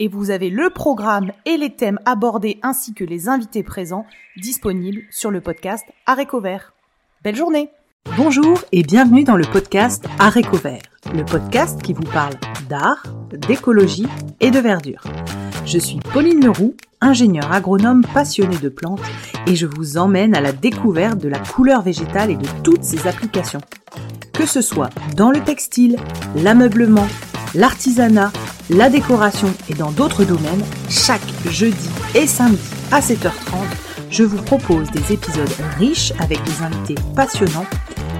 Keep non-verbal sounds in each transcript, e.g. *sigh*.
et vous avez le programme et les thèmes abordés ainsi que les invités présents disponibles sur le podcast Aréco. Belle journée Bonjour et bienvenue dans le podcast Aréco Vert, le podcast qui vous parle d'art, d'écologie et de verdure. Je suis Pauline Leroux, ingénieure agronome passionnée de plantes et je vous emmène à la découverte de la couleur végétale et de toutes ses applications. Que ce soit dans le textile, l'ameublement, l'artisanat, la décoration et dans d'autres domaines, chaque jeudi et samedi à 7h30, je vous propose des épisodes riches avec des invités passionnants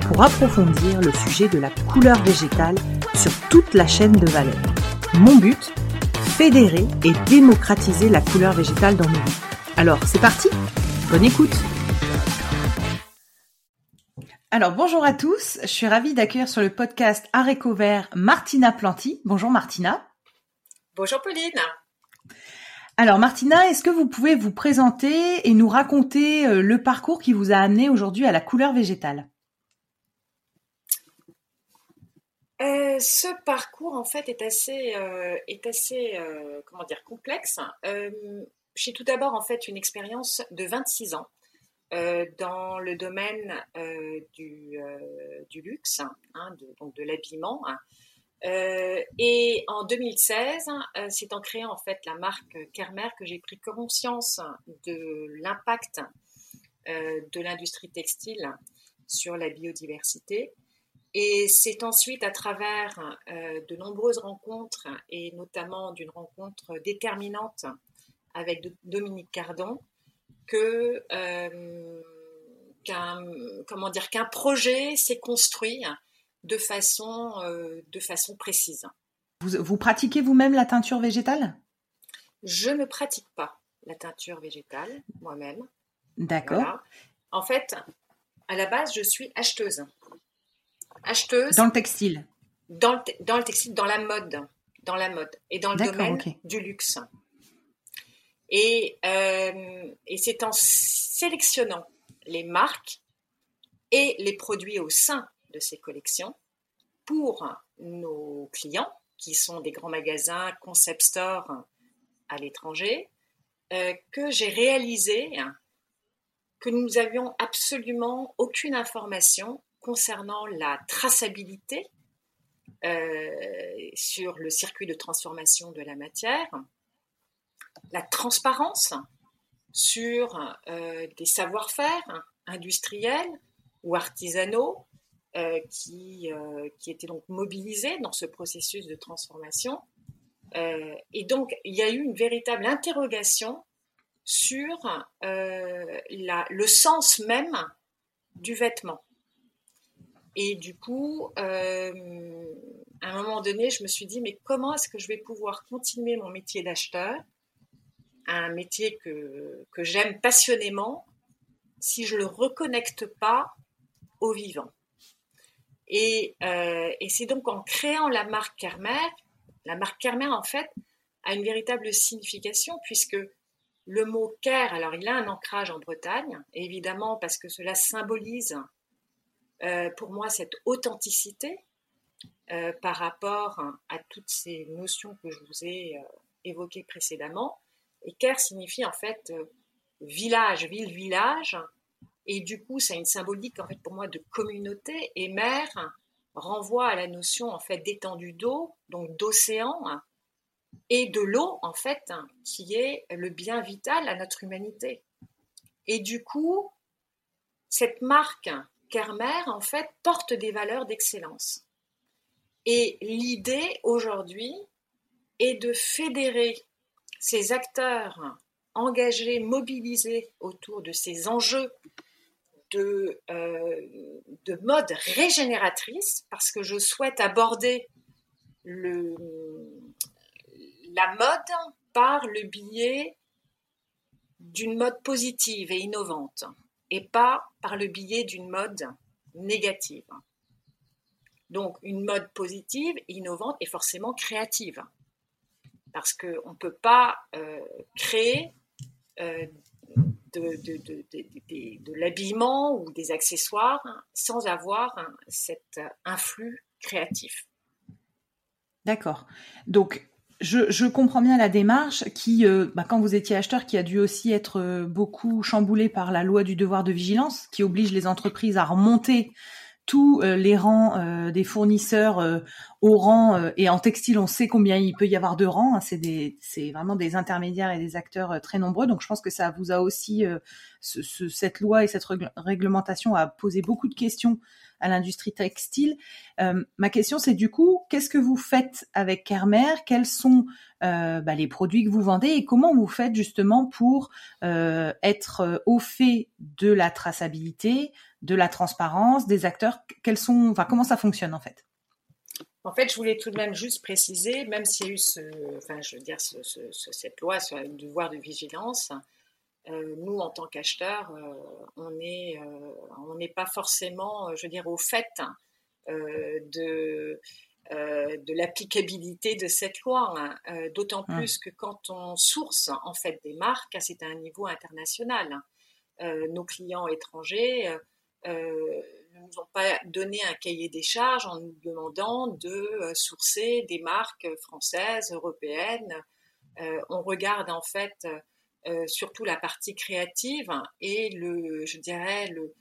pour approfondir le sujet de la couleur végétale sur toute la chaîne de valeur. Mon but Fédérer et démocratiser la couleur végétale dans nos vies. Alors, c'est parti Bonne écoute alors bonjour à tous, je suis ravie d'accueillir sur le podcast Aréco Vert Martina Planty. Bonjour Martina. Bonjour Pauline. Alors Martina, est-ce que vous pouvez vous présenter et nous raconter euh, le parcours qui vous a amené aujourd'hui à la couleur végétale? Euh, ce parcours en fait est assez, euh, est assez comment dire complexe. J'ai tout d'abord en fait une expérience de 26 ans dans le domaine du, du, luxe, hein, de, donc de l'habillement. Hein. Euh, et en 2016, euh, c'est en créant en fait la marque Kermer que j'ai pris conscience de l'impact euh, de l'industrie textile sur la biodiversité. Et c'est ensuite à travers de nombreuses rencontres et notamment d'une rencontre déterminante avec Dominique Cardon que qu'un comment dire qu'un projet s'est construit de façon, euh, de façon précise. Vous, pratiquez vous-même la teinture végétale? Je ne pratique pas la teinture végétale moi-même. D'accord. En fait, à la base, je suis acheteuse. Acheteuse. Dans le textile? Dans le, dans le textile, dans la mode. Dans la mode. Et dans le domaine du luxe. Et, euh, et c'est en sélectionnant les marques et les produits au sein de ces collections pour nos clients, qui sont des grands magasins, concept stores à l'étranger, euh, que j'ai réalisé que nous avions absolument aucune information concernant la traçabilité euh, sur le circuit de transformation de la matière, la transparence sur euh, des savoir-faire industriels ou artisanaux, euh, qui, euh, qui étaient donc mobilisés dans ce processus de transformation. Et donc, il y a eu une véritable interrogation sur la, le sens même du vêtement. Et du coup, à un moment donné, je me suis dit, mais comment est-ce que je vais pouvoir continuer mon métier d'acheteur, un métier que, j'aime passionnément, si je ne le reconnecte pas au vivant euh, et, c'est donc en créant la marque Kermer, la marque Kermer en fait a une véritable signification puisque le mot Ker, alors il a un ancrage en Bretagne, évidemment parce que cela symbolise euh, pour moi cette authenticité euh, par rapport à toutes ces notions que je vous ai évoquées précédemment. Et Ker signifie en fait village, ville, village, et du coup, ça a une symbolique en fait pour moi de communauté. Et mer renvoie à la notion en fait d'étendue d'eau, donc d'océan, et de l'eau en fait qui est le bien vital à notre humanité. Et du coup, cette marque Kermer en fait porte des valeurs d'excellence. Et l'idée aujourd'hui est de fédérer ces acteurs engagés, mobilisés autour de ces enjeux de, euh, de mode régénératrice parce que je souhaite aborder la mode par le biais d'une mode positive et innovante et pas par le biais d'une mode négative. Donc une mode positive, innovante et forcément créative. Parce qu'on ne peut pas euh, créer euh, de, l'habillement ou des accessoires sans avoir cet influx créatif. D'accord. Donc, je, comprends bien la démarche qui, euh, bah, quand vous étiez acheteur, qui a dû aussi être beaucoup chamboulée par la loi du devoir de vigilance, qui oblige les entreprises à remonter tous euh, les rangs euh, des fournisseurs euh, au rang et en textile, on sait combien il peut y avoir de rangs. Hein, c'est vraiment des intermédiaires et des acteurs très nombreux. Donc je pense que ça vous a aussi cette loi et cette réglementation a posé beaucoup de questions à l'industrie textile. ma question, c'est du coup, qu'est-ce que vous faites avec Kermer? Quels sont bah, les produits que vous vendez? Et comment vous faites justement pour être au fait de la traçabilité, de la transparence des acteurs Quels sont, enfin, comment ça fonctionne en fait? En fait, je voulais tout de même juste préciser, même s'il y a eu ce, enfin, je veux dire, cette loi sur le devoir de vigilance, euh, nous, en tant qu'acheteurs, euh, on n'est euh, on n'est pas forcément, je veux dire, au fait de, de l'applicabilité de cette loi, hein. d'autant mmh. plus que quand on source en fait des marques, c'est à un niveau international. nos clients étrangers ne nous ont pas donné un cahier des charges en nous demandant de euh, sourcer des marques françaises, européennes. Euh, on regarde en fait surtout la partie créative et le, je dirais, le,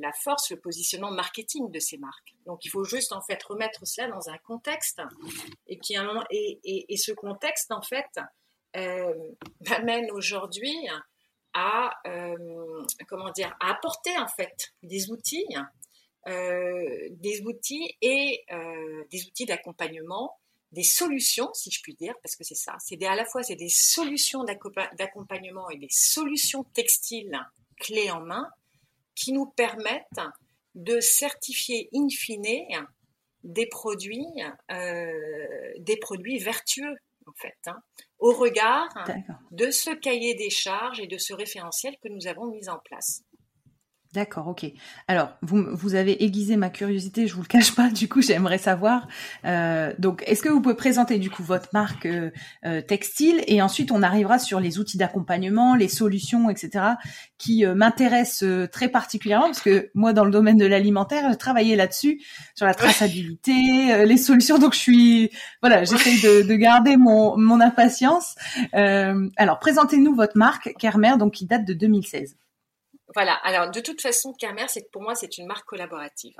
la force, le positionnement marketing de ces marques. Donc il faut juste en fait remettre cela dans un contexte et, qui, et, et, ce contexte en fait euh, *laughs* m'amène aujourd'hui à euh, comment dire à apporter en fait des outils, euh, des outils et euh, des outils d'accompagnement, des solutions si je puis dire parce que c'est ça, c'est à la fois c'est des solutions d'accompagnement et des solutions textiles clés en main qui nous permettent de certifier in fine des produits, des produits vertueux en fait, hein, au regard de ce cahier des charges et de ce référentiel que nous avons mis en place. D'accord, ok. Alors, vous, vous avez aiguisé ma curiosité, je vous le cache pas, *laughs* du coup, j'aimerais savoir. Euh, donc, est-ce que vous pouvez présenter du coup votre marque euh, euh, textile et ensuite on arrivera sur les outils d'accompagnement, les solutions, etc., qui m'intéressent très particulièrement parce que moi, dans le domaine de l'alimentaire, j'ai travaillé là-dessus sur la traçabilité, les solutions. Donc, je suis, voilà, j'essaye de, de, garder mon, mon impatience. alors, présentez-nous votre marque Kermer, donc qui date de 2016. Voilà, alors de toute façon, Kermer, c'est pour moi, c'est une marque collaborative.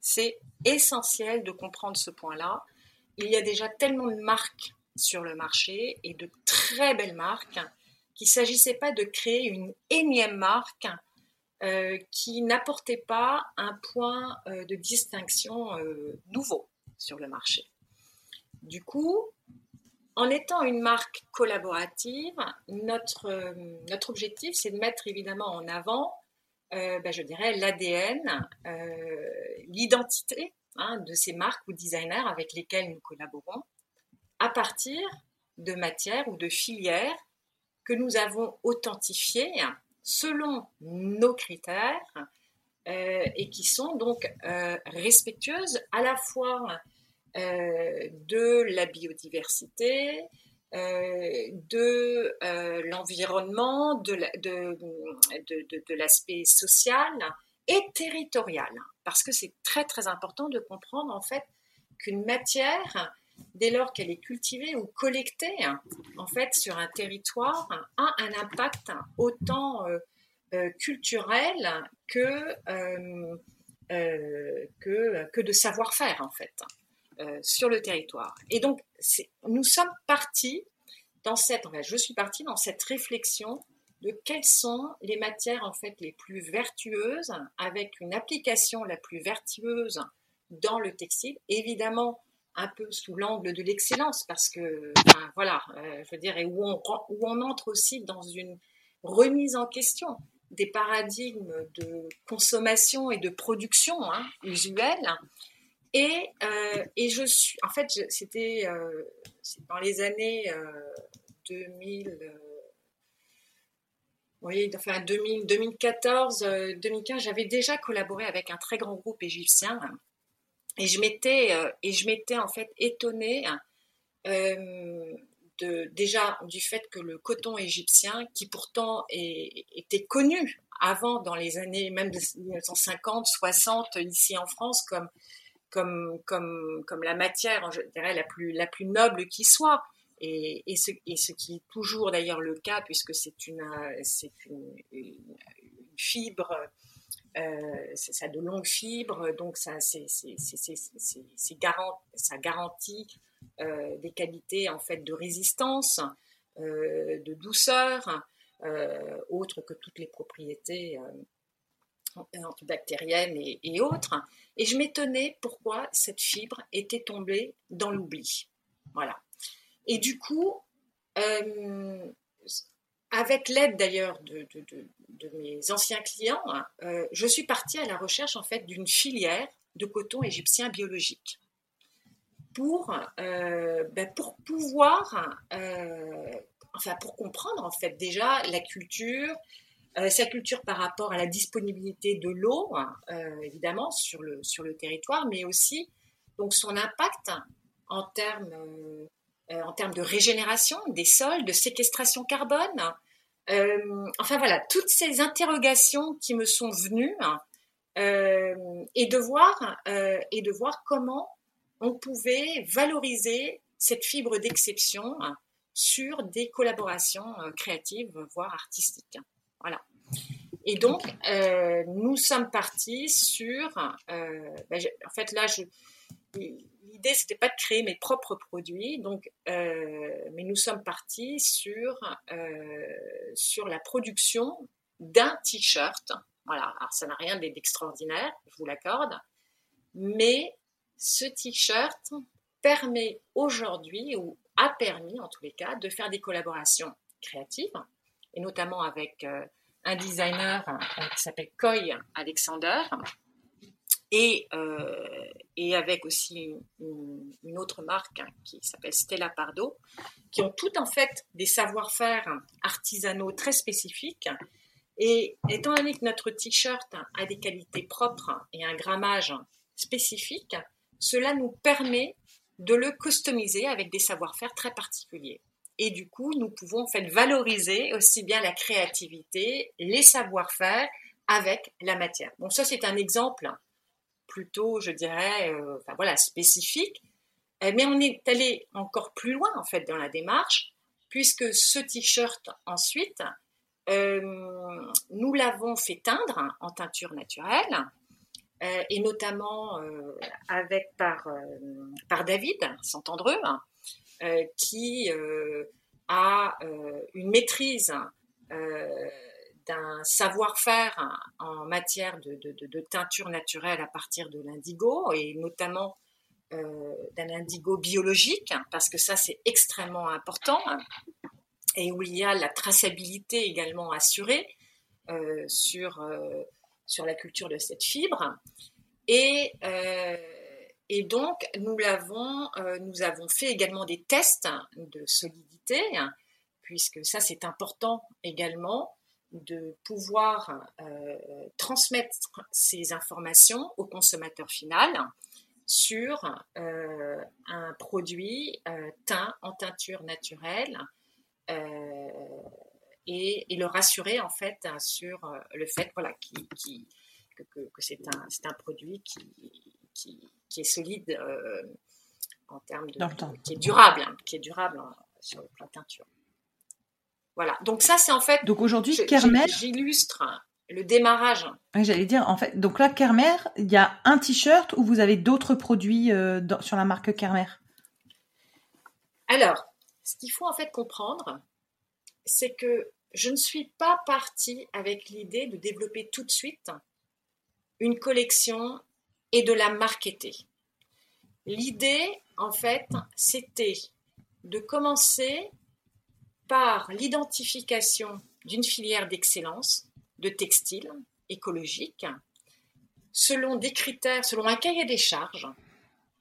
C'est essentiel de comprendre ce point-là. Il y a déjà tellement de marques sur le marché et de très belles marques qu'il ne s'agissait pas de créer une énième marque euh, qui n'apportait pas un point euh, de distinction euh, nouveau sur le marché. Du coup, en étant une marque collaborative, notre, euh, notre objectif, c'est de mettre évidemment en avant, euh, ben, je dirais, l'ADN, euh, l'identité hein, de ces marques ou designers avec lesquels nous collaborons, à partir de matières ou de filières que nous avons authentifiées selon nos critères et qui sont donc respectueuses à la fois de la biodiversité, euh, de euh, l'environnement, de, de, l'aspect social et territorial. Parce que c'est très très important de comprendre en fait qu'une matière, dès lors qu'elle est cultivée ou collectée en fait sur un territoire, a un impact autant culturel que, que, que de savoir-faire en fait. Euh, sur le territoire. Et donc, nous sommes partis dans cette, je suis partie dans cette réflexion de quelles sont les matières en fait les plus vertueuses, avec une application la plus vertueuse dans le textile, évidemment un peu sous l'angle de l'excellence, parce que, voilà, euh, je veux dire, et où on, où on entre aussi dans une remise en question des paradigmes de consommation et de production hein, usuels et, euh, et je suis, en fait, c'était euh, dans les années 2000, oui, enfin 2014, 2015, j'avais déjà collaboré avec un très grand groupe égyptien. Et je m'étais en fait étonnée de, déjà du fait que le coton égyptien, qui pourtant était connu avant dans les années même 1950, 60 ici en France comme comme comme comme la matière, je dirais la plus la plus noble qui soit. Et, et, ce, qui est toujours d'ailleurs le cas puisque c'est une une, fibre euh, ça a de longues fibres, donc ça, garantit euh, des qualités en fait de résistance, euh, de douceur, autres que toutes les propriétés antibactériennes et, autres. Et je m'étonnais pourquoi cette fibre était tombée dans l'oubli. Voilà. Et du coup, avec l'aide d'ailleurs de, de, mes anciens clients, je suis partie à la recherche en fait d'une filière de coton égyptien biologique pour, euh, ben pour pouvoir, euh, enfin pour comprendre en fait déjà la culture, euh, sa culture par rapport à la disponibilité de l'eau, évidemment sur le, sur le territoire, mais aussi donc son impact en termes, en termes de régénération des sols, de séquestration carbone. enfin voilà, toutes ces interrogations qui me sont venues et de voir et de voir comment on pouvait valoriser cette fibre d'exception sur des collaborations euh, créatives, voire artistiques. Voilà. Et donc, euh, nous sommes partis sur. Euh, ben, en fait, là, l'idée, c'était pas de créer mes propres produits, donc, mais nous sommes partis sur, sur la production d'un t-shirt. Voilà. Alors, ça n'a rien d'extraordinaire, je vous l'accorde, mais ce t-shirt permet aujourd'hui, ou a permis en tous les cas, de faire des collaborations créatives, et notamment avec euh, un designer qui s'appelle Coy Alexander, et, euh, et avec aussi une, autre marque qui s'appelle Stella Pardo, qui ont tout en fait des savoir-faire artisanaux très spécifiques. Et étant donné que notre t-shirt a des qualités propres et un grammage spécifique, cela nous permet de le customiser avec des savoir-faire très particuliers. Et du coup, nous pouvons en fait valoriser aussi bien la créativité, les savoir-faire avec la matière. Bon, ça c'est un exemple plutôt, je dirais, euh, enfin, voilà, spécifique. Euh, mais on est allé encore plus loin en fait dans la démarche, puisque ce t-shirt ensuite, euh, nous l'avons fait teindre en teinture naturelle et notamment avec par, par David Santandreux, hein, qui a une maîtrise d'un savoir-faire en matière de, teinture naturelle à partir de l'indigo et notamment d'un indigo biologique parce que ça c'est extrêmement important et où il y a la traçabilité également assurée sur sur la culture de cette fibre. Et, euh, et donc, nous, l'avons, euh, nous avons fait également des tests de solidité, puisque ça, c'est important également de pouvoir euh, transmettre ces informations au consommateur final sur un produit teint en teinture naturelle et, le rassurer en fait sur euh, le fait voilà, qui, que, c'est un, produit qui, qui, est solide euh, en termes de, qui est durable, hein, qui est durable hein, sur le plan teinture. Voilà. Donc ça c'est en fait. Donc aujourd'hui Kermer. J'illustre le démarrage. J'allais dire en fait. Donc là Kermer, il y a un t-shirt ou vous avez d'autres produits euh, sur la marque Kermer? Alors, ce qu'il faut en fait comprendre, c'est que je ne suis pas partie avec l'idée de développer tout de suite une collection et de la marketer. L'idée, en fait, c'était de commencer par l'identification d'une filière d'excellence de textile écologique selon des critères, selon un cahier des charges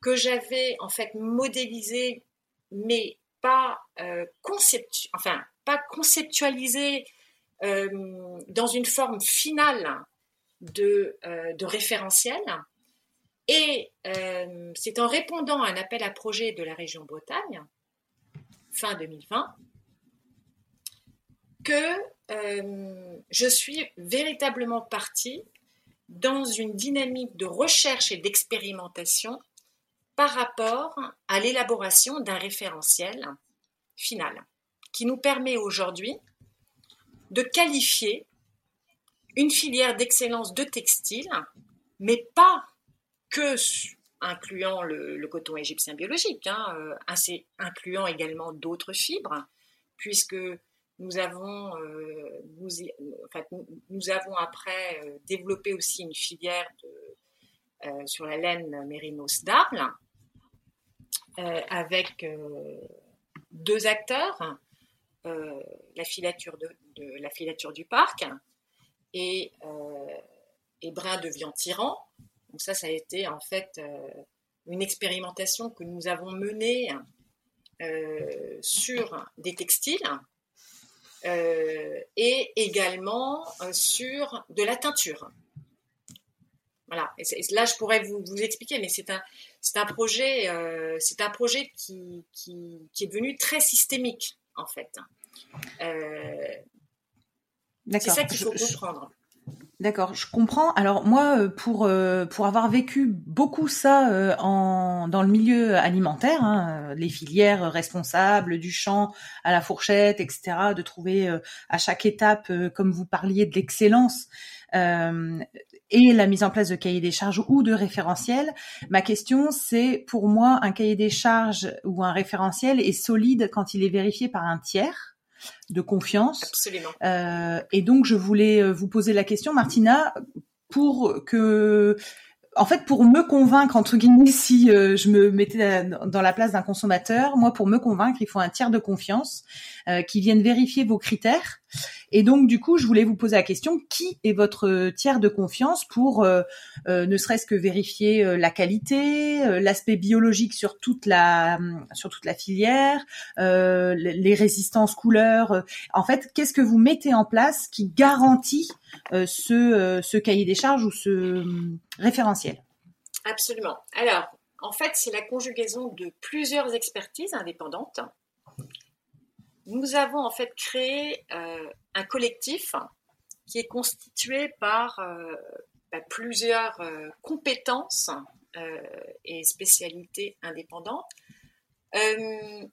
que j'avais en fait modélisé mais pas euh, concept, enfin pas conceptualisé dans une forme finale de, de référentiel. Et c'est en répondant à un appel à projet de la région Bretagne, fin 2020, que je suis véritablement partie dans une dynamique de recherche et d'expérimentation par rapport à l'élaboration d'un référentiel final qui nous permet aujourd'hui de qualifier une filière d'excellence de textile, mais pas que incluant le, coton égyptien biologique, hein, euh, incluant également d'autres fibres, puisque nous avons, euh, nous, avons après euh, développé aussi une filière sur la laine mérinos d'Arles avec deux acteurs, la, filature du parc et, et Brin de Vian Tyran. Donc ça, ça a été en fait une expérimentation que nous avons menée sur des textiles euh, et également euh, sur de la teinture. Voilà. Et, là, je pourrais vous, vous expliquer, mais c'est un, c'est un projet, euh, c'est un projet qui, qui, qui, est devenu très systémique en fait. c'est ça qu'il faut comprendre. D'accord, je comprends. Alors moi, euh, pour euh, pour avoir vécu beaucoup ça euh, en dans le milieu alimentaire, hein, les filières responsables du champ à la fourchette, etc., de trouver à chaque étape, comme vous parliez, de l'excellence et la mise en place de cahiers des charges ou de référentiels. Ma question, c'est pour moi, un cahier des charges ou un référentiel est solide quand il est vérifié par un tiers de confiance. Absolument. Euh, et donc, je voulais euh, vous poser la question, Martina, pour que en fait, pour me convaincre, entre guillemets, si euh, je me mettais dans la place d'un consommateur, moi, pour me convaincre, il faut un tiers de confiance qui vienne vérifier vos critères. Et donc, du coup, je voulais vous poser la question qui est votre tiers de confiance pour euh, ne serait-ce que vérifier la qualité, l'aspect biologique sur toute la sur toute la filière, les résistances couleurs. En fait, qu'est-ce que vous mettez en place qui garantit ce ce cahier des charges ou ce référentiel? Absolument. Alors, en fait, c'est la conjugaison de plusieurs expertises indépendantes. Nous avons en fait créé euh, un collectif qui est constitué par euh, bah, plusieurs euh, compétences et spécialités indépendantes.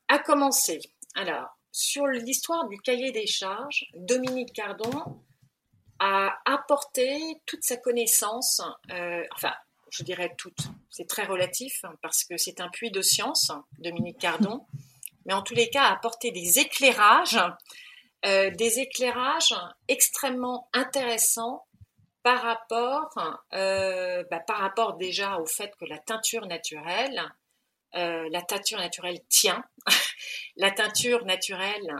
à commencer, alors, sur l'histoire du cahier des charges, Dominique Cardon a apporté toute sa connaissance, enfin, je dirais toute, c'est très relatif parce que c'est un puits de science, Dominique Cardon, *laughs* mais en tous les cas, a apporté des éclairages, euh, des éclairages extrêmement intéressants par rapport, euh, bah, par rapport déjà au fait que la teinture naturelle, la teinture naturelle tient, *laughs* la teinture naturelle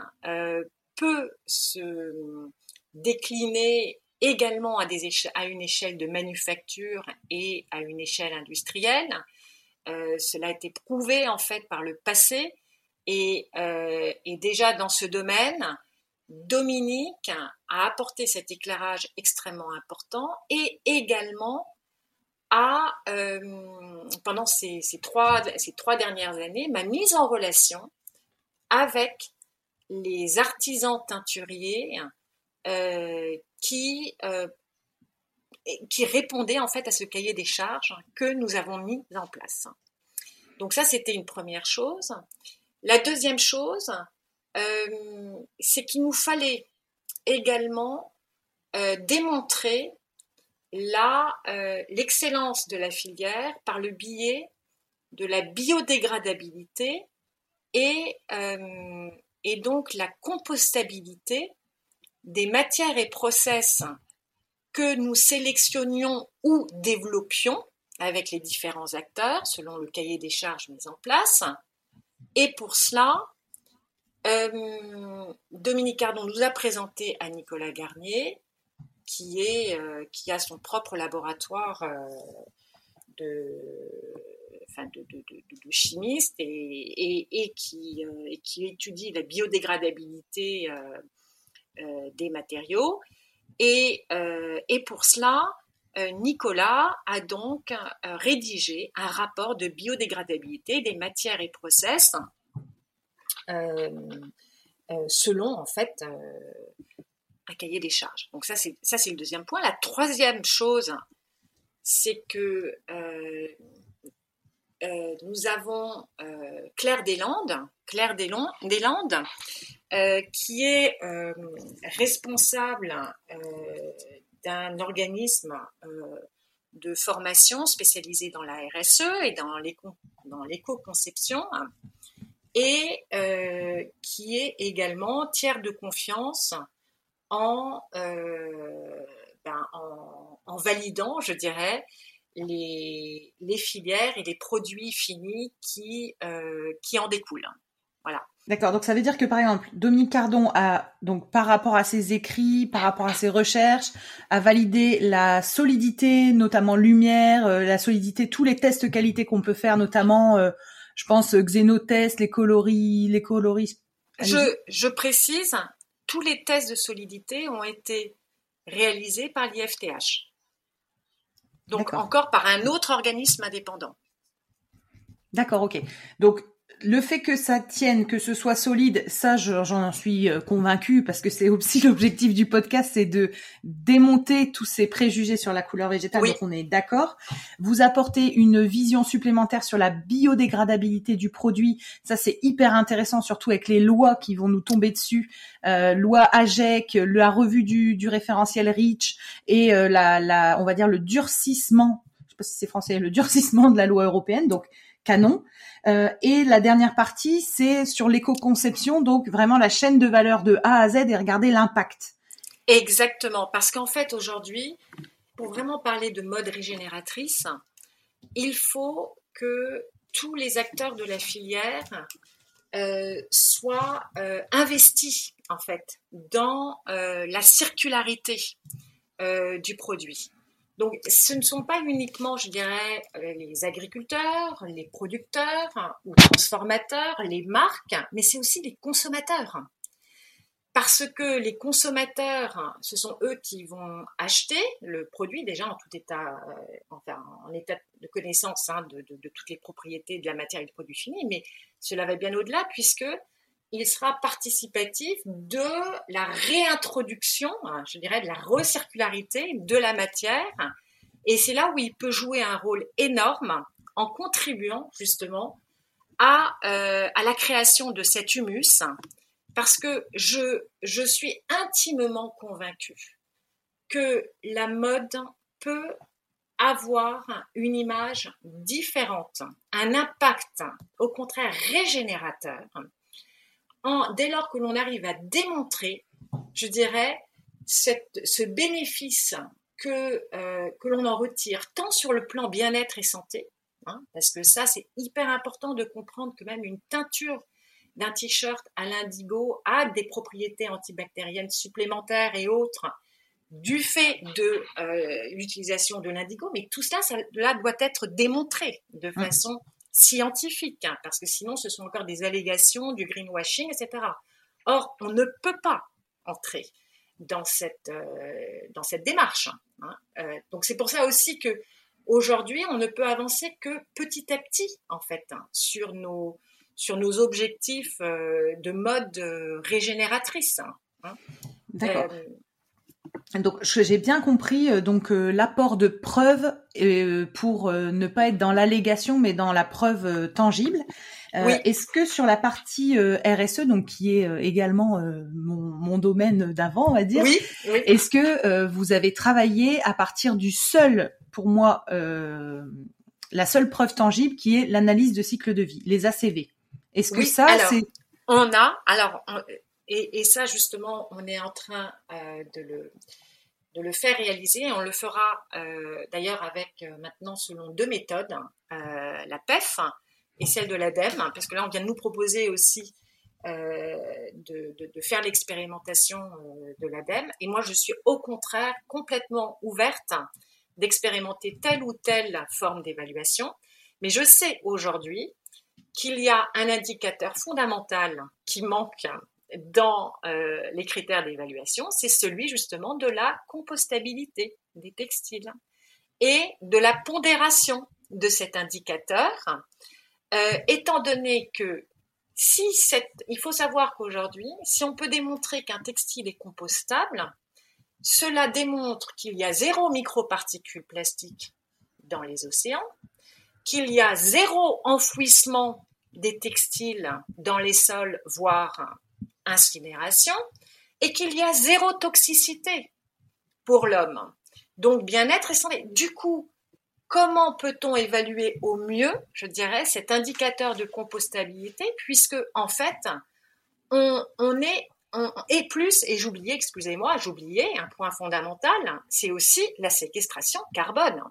peut se décliné également à, une échelle de manufacture et à une échelle industrielle. Euh, cela a été prouvé en fait par le passé et, euh, et, déjà dans ce domaine, Dominique a apporté cet éclairage extrêmement important et également a, euh, pendant ces, trois, ces trois dernières années, m'a mise en relation avec les artisans teinturiers euh, qui, qui répondait en fait à ce cahier des charges que nous avons mis en place. Donc ça, c'était une première chose. La deuxième chose, euh, c'est qu'il nous fallait également démontrer l'excellence de la filière par le biais de la biodégradabilité et, et donc la compostabilité des matières et process que nous sélectionnions ou développions avec les différents acteurs selon le cahier des charges mis en place. Et pour cela, euh, Dominique Cardon nous a présenté à Nicolas Garnier, qui, est, euh, qui a son propre laboratoire euh, de, chimiste et, qui, étudie la biodégradabilité des matériaux. Et pour cela, Nicolas a donc rédigé un rapport de biodégradabilité des matières et process selon en fait un cahier des charges. Donc ça c'est ça c'est le deuxième point. La troisième chose, c'est que euh, nous avons euh, Claire Deslandes, Claire Deslandes, euh, qui est responsable d'un organisme de formation spécialisé dans la RSE et dans l'éco-conception et qui est également tiers de confiance en, ben, en validant, je dirais, les, filières et les produits finis qui, euh, qui en découlent. Voilà. D'accord. Donc ça veut dire que par exemple, Dominique Cardon a donc par rapport à ses écrits, par rapport à ses recherches, a validé la solidité, notamment lumière, euh, la solidité, tous les tests qualité qu'on peut faire, notamment, euh, je pense, Xenotest, les coloris, les coloris. Je, je précise, tous les tests de solidité ont été réalisés par l'IFTH donc encore par un autre organisme indépendant. D'accord, ok. Donc le fait que ça tienne, que ce soit solide, ça, j'en suis euh, convaincue parce que c'est aussi *laughs* l'objectif du podcast, c'est de démonter tous ces préjugés sur la couleur végétale. Donc on est d'accord. Vous apportez une vision supplémentaire sur la biodégradabilité du produit. Ça, c'est hyper intéressant, surtout avec les lois qui vont nous tomber dessus. Euh, loi AGEC, la revue du, du référentiel REACH et euh, la, la, on va dire le durcissement. Je sais pas si c'est français, le durcissement de la loi européenne. Donc canon. Euh, et la dernière partie, c'est sur l'éco-conception, donc vraiment la chaîne de valeur de A à Z et regarder l'impact. Exactement, parce qu'en fait aujourd'hui, pour vraiment parler de mode régénératrice, il faut que tous les acteurs de la filière euh, soient euh, investis en fait dans la circularité du produit. Donc, ce ne sont pas uniquement, je dirais, les agriculteurs, les producteurs hein, ou transformateurs, les marques, mais c'est aussi les consommateurs. Parce que les consommateurs, hein, ce sont eux qui vont acheter le produit déjà en tout état, euh, enfin en état de connaissance hein, de, toutes les propriétés de la matière et du produit fini, mais cela va bien au-delà puisque il sera participatif de la réintroduction, hein, je dirais, de la recircularité de la matière. Et c'est là où il peut jouer un rôle énorme en contribuant justement à, euh, à la création de cet humus, parce que je, je suis intimement convaincue que la mode peut avoir une image différente, un impact au contraire régénérateur dès lors que l'on arrive à démontrer, je dirais, ce bénéfice que, euh, que l'on en retire, tant sur le plan bien-être et santé, hein, parce que ça, c'est hyper important de comprendre que même une teinture d'un t-shirt à l'indigo a des propriétés antibactériennes supplémentaires et autres du fait de euh, l'utilisation de l'indigo, mais tout cela, cela doit être démontré de mmh. façon scientifique, hein, parce que sinon ce sont encore des allégations, du greenwashing, etc. Or, on ne peut pas entrer dans cette, euh, dans cette démarche. Hein, euh, donc c'est pour ça aussi que aujourd'hui, on ne peut avancer que petit à petit, en fait, hein, sur, nos, sur nos objectifs euh, de mode régénératrice. D'accord. Donc j'ai bien compris euh, donc euh, l'apport de preuves euh, pour ne pas être dans l'allégation mais dans la preuve tangible. Oui. Est-ce que sur la partie RSE donc qui est également mon, mon, domaine d'avant on va dire, oui, est-ce que vous avez travaillé à partir du seul pour moi la seule preuve tangible qui est l'analyse de cycle de vie, les ACV. Est-ce que ça c'est on a alors et, ça, justement, on est en train euh, de, le, faire réaliser. On le fera euh, d'ailleurs avec euh, maintenant selon deux méthodes, la PEF et celle de l'ADEME, parce que là, on vient de nous proposer aussi de, faire l'expérimentation de l'ADEME. Et moi, je suis au contraire complètement ouverte d'expérimenter telle ou telle forme d'évaluation. Mais je sais aujourd'hui qu'il y a un indicateur fondamental qui manque dans les critères d'évaluation, c'est celui justement de la compostabilité des textiles et de la pondération de cet indicateur, étant donné que si cette, il faut savoir qu'aujourd'hui, si on peut démontrer qu'un textile est compostable, cela démontre qu'il y a zéro microparticules plastiques dans les océans, qu'il y a zéro enfouissement des textiles dans les sols, voire incinération, et qu'il y a zéro toxicité pour l'homme. Donc bien-être et santé. Du coup, comment peut-on évaluer au mieux, je dirais, cet indicateur de compostabilité, puisque en fait, on, est plus, et j'oubliais, excusez-moi, j'oubliais un point fondamental, c'est aussi la séquestration carbone.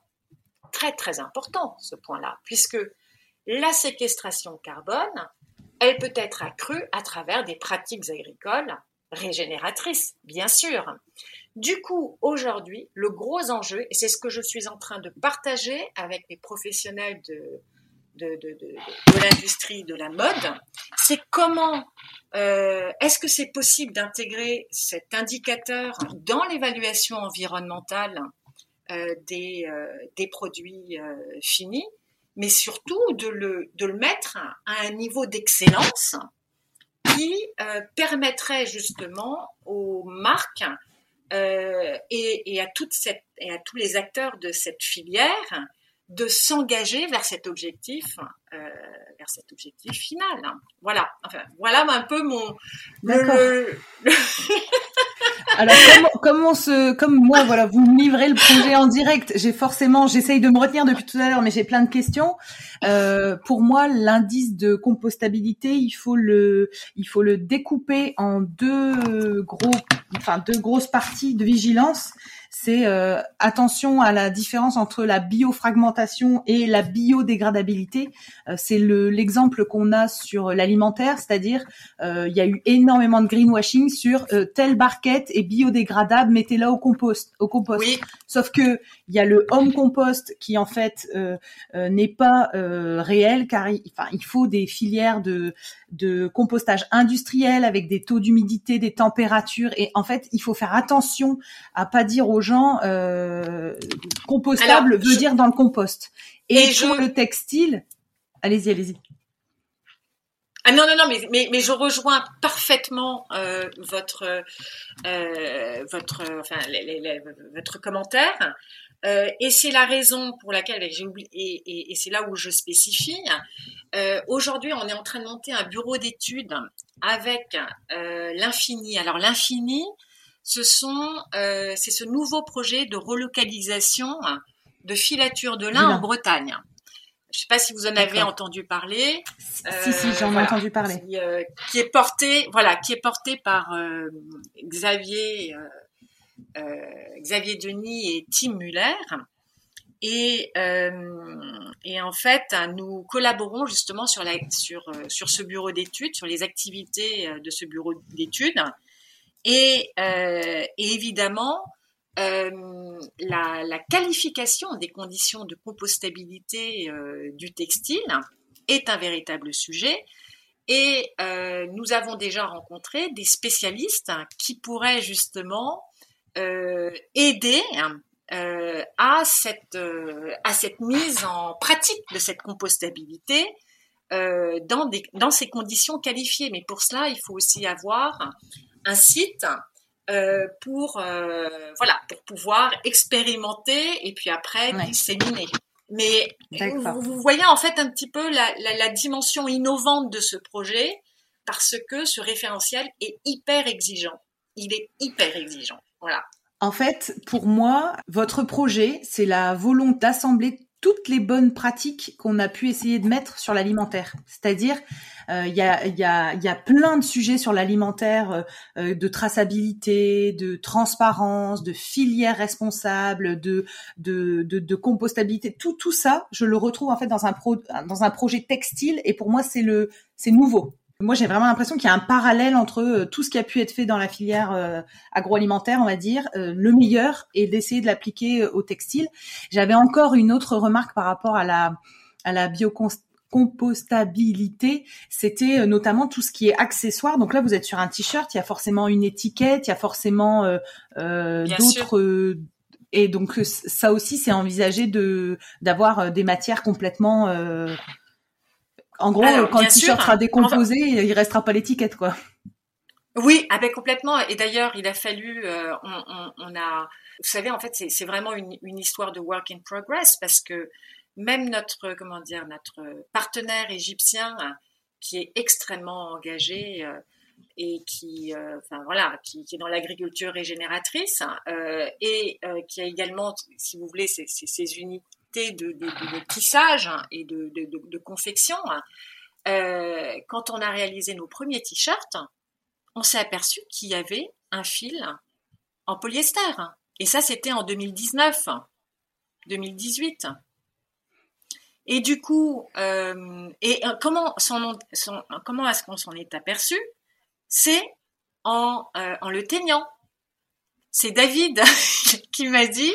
Très très important ce point-là, puisque la séquestration carbone, elle peut être accrue à travers des pratiques agricoles régénératrices, bien sûr. Du coup, aujourd'hui, le gros enjeu, et c'est ce que je suis en train de partager avec les professionnels de, l'industrie de la mode, c'est comment euh, est-ce que c'est possible d'intégrer cet indicateur dans l'évaluation environnementale euh, des, euh, des, produits finis, mais surtout de le, de le mettre à un niveau d'excellence qui permettrait justement aux marques et, et, à toute cette, et à tous les acteurs de cette filière de s'engager vers cet objectif, euh, vers cet objectif final. Voilà. Enfin, voilà un peu mon. Le, *laughs* Alors comme, se, comme moi, voilà, vous me livrez le projet en direct. J'ai forcément, j'essaye de me retenir depuis tout à l'heure, mais j'ai plein de questions. Euh, pour moi, l'indice de compostabilité, il faut le, il faut le découper en deux gros, enfin deux grosses parties de vigilance c'est euh, attention à la différence entre la biofragmentation et la biodégradabilité. Euh, c'est l'exemple qu'on a sur l'alimentaire, c'est-à-dire euh, il y a eu énormément de greenwashing sur telle barquette est biodégradable, mettez-la au compost, au compost. Sauf que il y a le home compost qui en fait n'est pas réel car il, enfin, il faut des filières de de compostage industriel avec des taux d'humidité, des températures. Et en fait, il faut faire attention à pas dire aux gens euh, compostable veut dire dans le compost. Et, pour le textile, allez-y, allez-y. Ah non non non mais mais, mais je rejoins parfaitement euh, votre euh, votre enfin votre commentaire euh, et c'est la raison pour laquelle j'ai oublié, et, et, c'est là où je spécifie. Euh, Aujourd'hui, on est en train de monter un bureau d'études avec euh, l'infini. Alors l'infini, ce sont, c'est ce nouveau projet de relocalisation de filature de lin en Bretagne. Je ne sais pas si vous en avez entendu parler. Si, si, j'en ai entendu parler. Qui, qui, est porté, voilà, qui est porté par Xavier Xavier Denis et Tim Muller. Et, euh, et, en fait, nous collaborons justement sur, la, sur, euh, sur ce bureau d'études, sur les activités de ce bureau d'études. Et, et, évidemment, la, qualification des conditions de compostabilité du textile est un véritable sujet. Et nous avons déjà rencontré des spécialistes qui pourraient justement euh, aider euh, à cette euh, à cette mise en pratique de cette compostabilité dans des dans ces conditions qualifiées. Mais pour cela, il faut aussi avoir un site pour voilà pour pouvoir expérimenter et puis après disséminer. Mais vous, voyez en fait un petit peu la, la, la, dimension innovante de ce projet parce que ce référentiel est hyper exigeant. Il est hyper exigeant. Voilà. En fait, pour moi, votre projet, c'est la volonté d'assembler toutes les bonnes pratiques qu'on a pu essayer de mettre sur l'alimentaire. C'est-à-dire, euh, il y, a, plein de sujets sur l'alimentaire, euh, euh, de traçabilité, de transparence, de filière responsable, de, de, compostabilité. Tout, ça, je le retrouve en fait dans un, projet textile. Et pour moi, c'est c'est nouveau. Moi, j'ai vraiment l'impression qu'il y a un parallèle entre euh, tout ce qui a pu être fait dans la filière euh, agroalimentaire, on va dire, euh, le meilleur, et d'essayer de l'appliquer au textile. J'avais encore une autre remarque par rapport à la à la compostabilité, c'était notamment tout ce qui est accessoire. Donc là, vous êtes sur un t-shirt, il y a forcément une étiquette, il y a forcément d'autres et donc ça aussi, c'est envisagé de d'avoir des matières complètement. En gros, quand le t-shirt sera décomposé, il restera pas l'étiquette, quoi. Oui, ah ben complètement. Et d'ailleurs, il a fallu, euh, on, on, a, vous savez, en fait, c'est vraiment une, une, histoire de work in progress parce que même notre, comment dire, notre partenaire égyptien qui est extrêmement engagé euh, et qui, euh, enfin voilà, qui, qui, est dans l'agriculture régénératrice et qui a également, si vous voulez, ces, ces, de, tissage et de, confection. quand on a réalisé nos premiers t-shirts, on s'est aperçu qu'il y avait un fil en polyester. Et ça, c'était en 2019, 2018. Et du coup, euh, et euh, comment, comment est-ce qu'on s'en est aperçu? C'est euh, en le teignant. C'est David *laughs* qui m'a dit,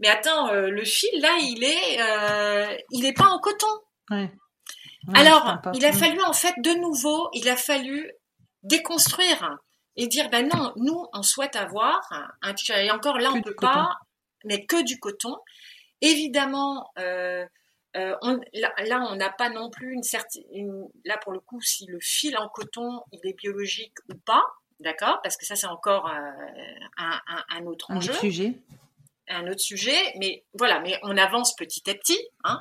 mais attends, le fil là, il est, il est pas en coton. Alors, il a fallu en fait de nouveau, il a fallu déconstruire et dire ben non, nous on souhaite avoir un et encore là on peut pas, mais que du coton. Évidemment, euh, euh, là, on n'a pas non plus une certaine, là pour le coup si le fil en coton il est biologique ou pas, d'accord, parce que ça c'est encore euh, un, autre enjeu. sujet. Un autre sujet, mais voilà, mais on avance petit à petit. Hein.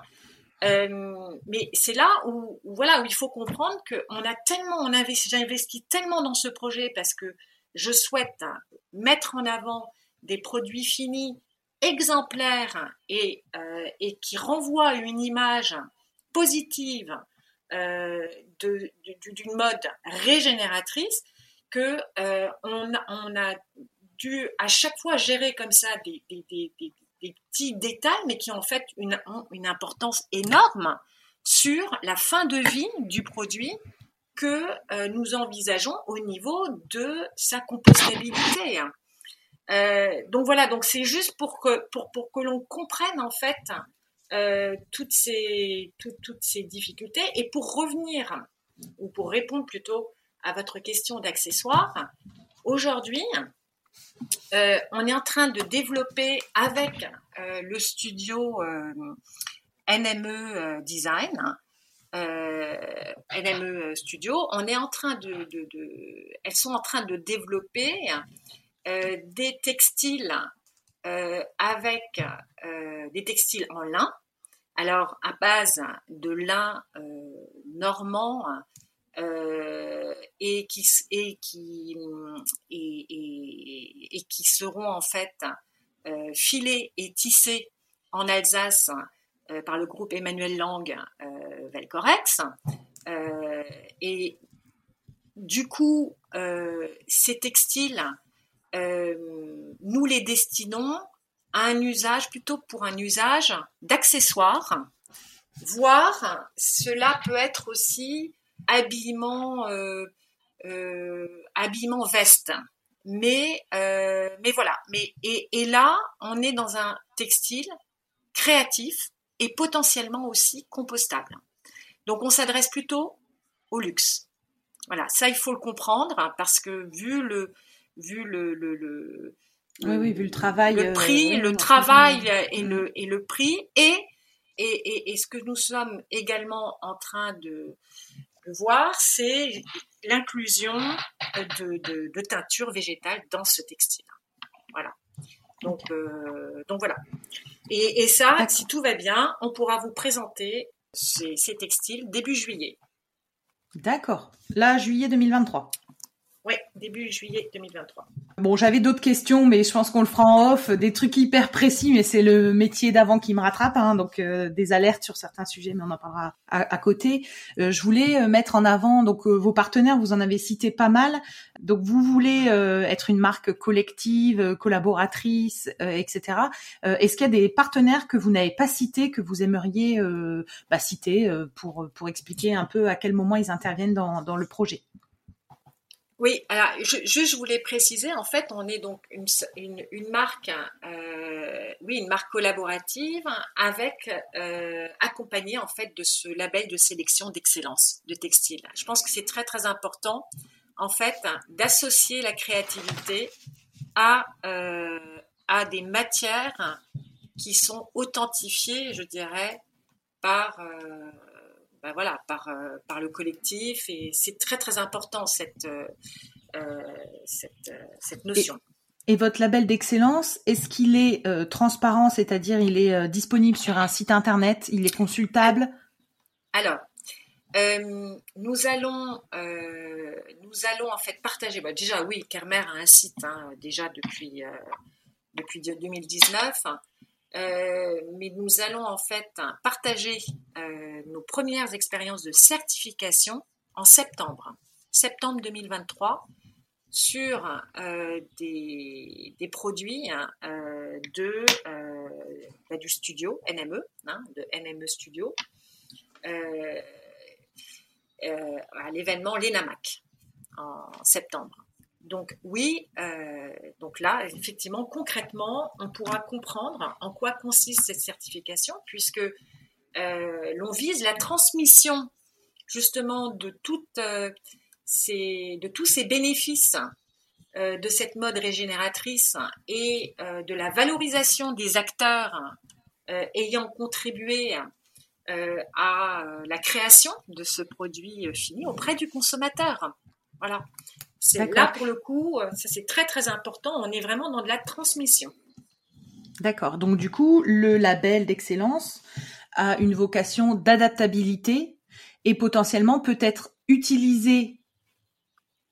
Euh, mais c'est là où, voilà il faut comprendre qu'on a tellement, on investi, j'ai investi tellement dans ce projet parce que je souhaite mettre en avant des produits finis exemplaires et, euh, qui renvoient une image positive euh, d'une mode régénératrice que euh, on, on, a à chaque fois gérer comme ça des, petits détails, mais qui ont en fait une, une importance énorme sur la fin de vie du produit que euh, nous envisageons au niveau de sa compostabilité. Euh, donc voilà, donc c'est juste pour que pour, pour que l'on comprenne en fait euh, toutes ces toutes ces difficultés et pour revenir ou pour répondre plutôt à votre question d'accessoires. Aujourd'hui, euh, on est en train de développer avec euh, le studio euh, NME Design, NME Studio, on est en train de, elles sont en train de développer des textiles avec des textiles en lin. Alors à base de lin normand euh, et qui et qui et, qui seront en fait euh, filés et tissés en Alsace euh, par le groupe Emmanuel Lang Velcorex. et du coup, ces textiles, nous les destinons à un usage plutôt pour un usage d'accessoires, voire cela peut être aussi habillement, euh, euh, habillement veste. Mais, euh, mais voilà. Mais et, et là, on est dans un textile créatif et potentiellement aussi compostable. Donc, on s'adresse plutôt au luxe. Voilà, ça il faut le comprendre hein, parce que vu le vu le, le, le oui, oui, vu le travail, le prix, le travail et le et le prix et et, et, et ce que nous sommes également en train de voir, c'est l'inclusion de, de, teintures végétales dans ce textile. Voilà. Donc, euh, donc voilà. Et, ça, si tout va bien, on pourra vous présenter ces, ces textiles début juillet. D'accord. Là, juillet 2023. Oui, début juillet 2023. Bon, j'avais d'autres questions, mais je pense qu'on le fera en off. Des trucs hyper précis, mais c'est le métier d'avant qui me rattrape. Hein, donc euh, des alertes sur certains sujets, mais on en parlera à, côté. Euh, je voulais euh, mettre en avant donc vos partenaires. Vous en avez cité pas mal. Donc vous voulez être une marque collective, collaboratrice, etc. Est-ce qu'il y a des partenaires que vous n'avez pas cités que vous aimeriez bah, citer pour pour expliquer un peu à quel moment ils interviennent dans, dans le projet? Oui, alors je, je, voulais préciser, en fait, on est donc une, marque euh, oui, une marque collaborative avec accompagnée en fait de ce label de sélection d'excellence de textile. Je pense que c'est très très important en fait d'associer la créativité à à des matières qui sont authentifiées, je dirais, par ben voilà, par par le collectif et c'est très très important cette cette, cette notion. Et votre label d'excellence, est-ce qu'il est, euh, transparent, c'est-à-dire il est euh, disponible sur un site internet, il est consultable? Alors, euh, nous allons, nous allons en fait partager. Bah, déjà, oui, Kermer a un site hein, déjà depuis depuis 2019, mais nous allons en fait partager nos premières expériences de certification en septembre, septembre 2023 sur euh, des, produits hein, euh, de, euh, bah, du studio NME, hein, de NME Studio, à l'événement l'ENAMAC en septembre. Donc oui, donc là, effectivement, concrètement, on pourra comprendre en quoi consiste cette certification, puisque l'on vise la transmission justement de toute de tous ces bénéfices euh, de cette mode régénératrice et euh, de la valorisation des acteurs euh, ayant contribué à la création de ce produit fini auprès du consommateur. Voilà. C'est là pour le coup, ça c'est très très important. On est vraiment dans de la transmission. D'accord. Donc du coup, le label d'excellence a une vocation d'adaptabilité et potentiellement peut être utilisé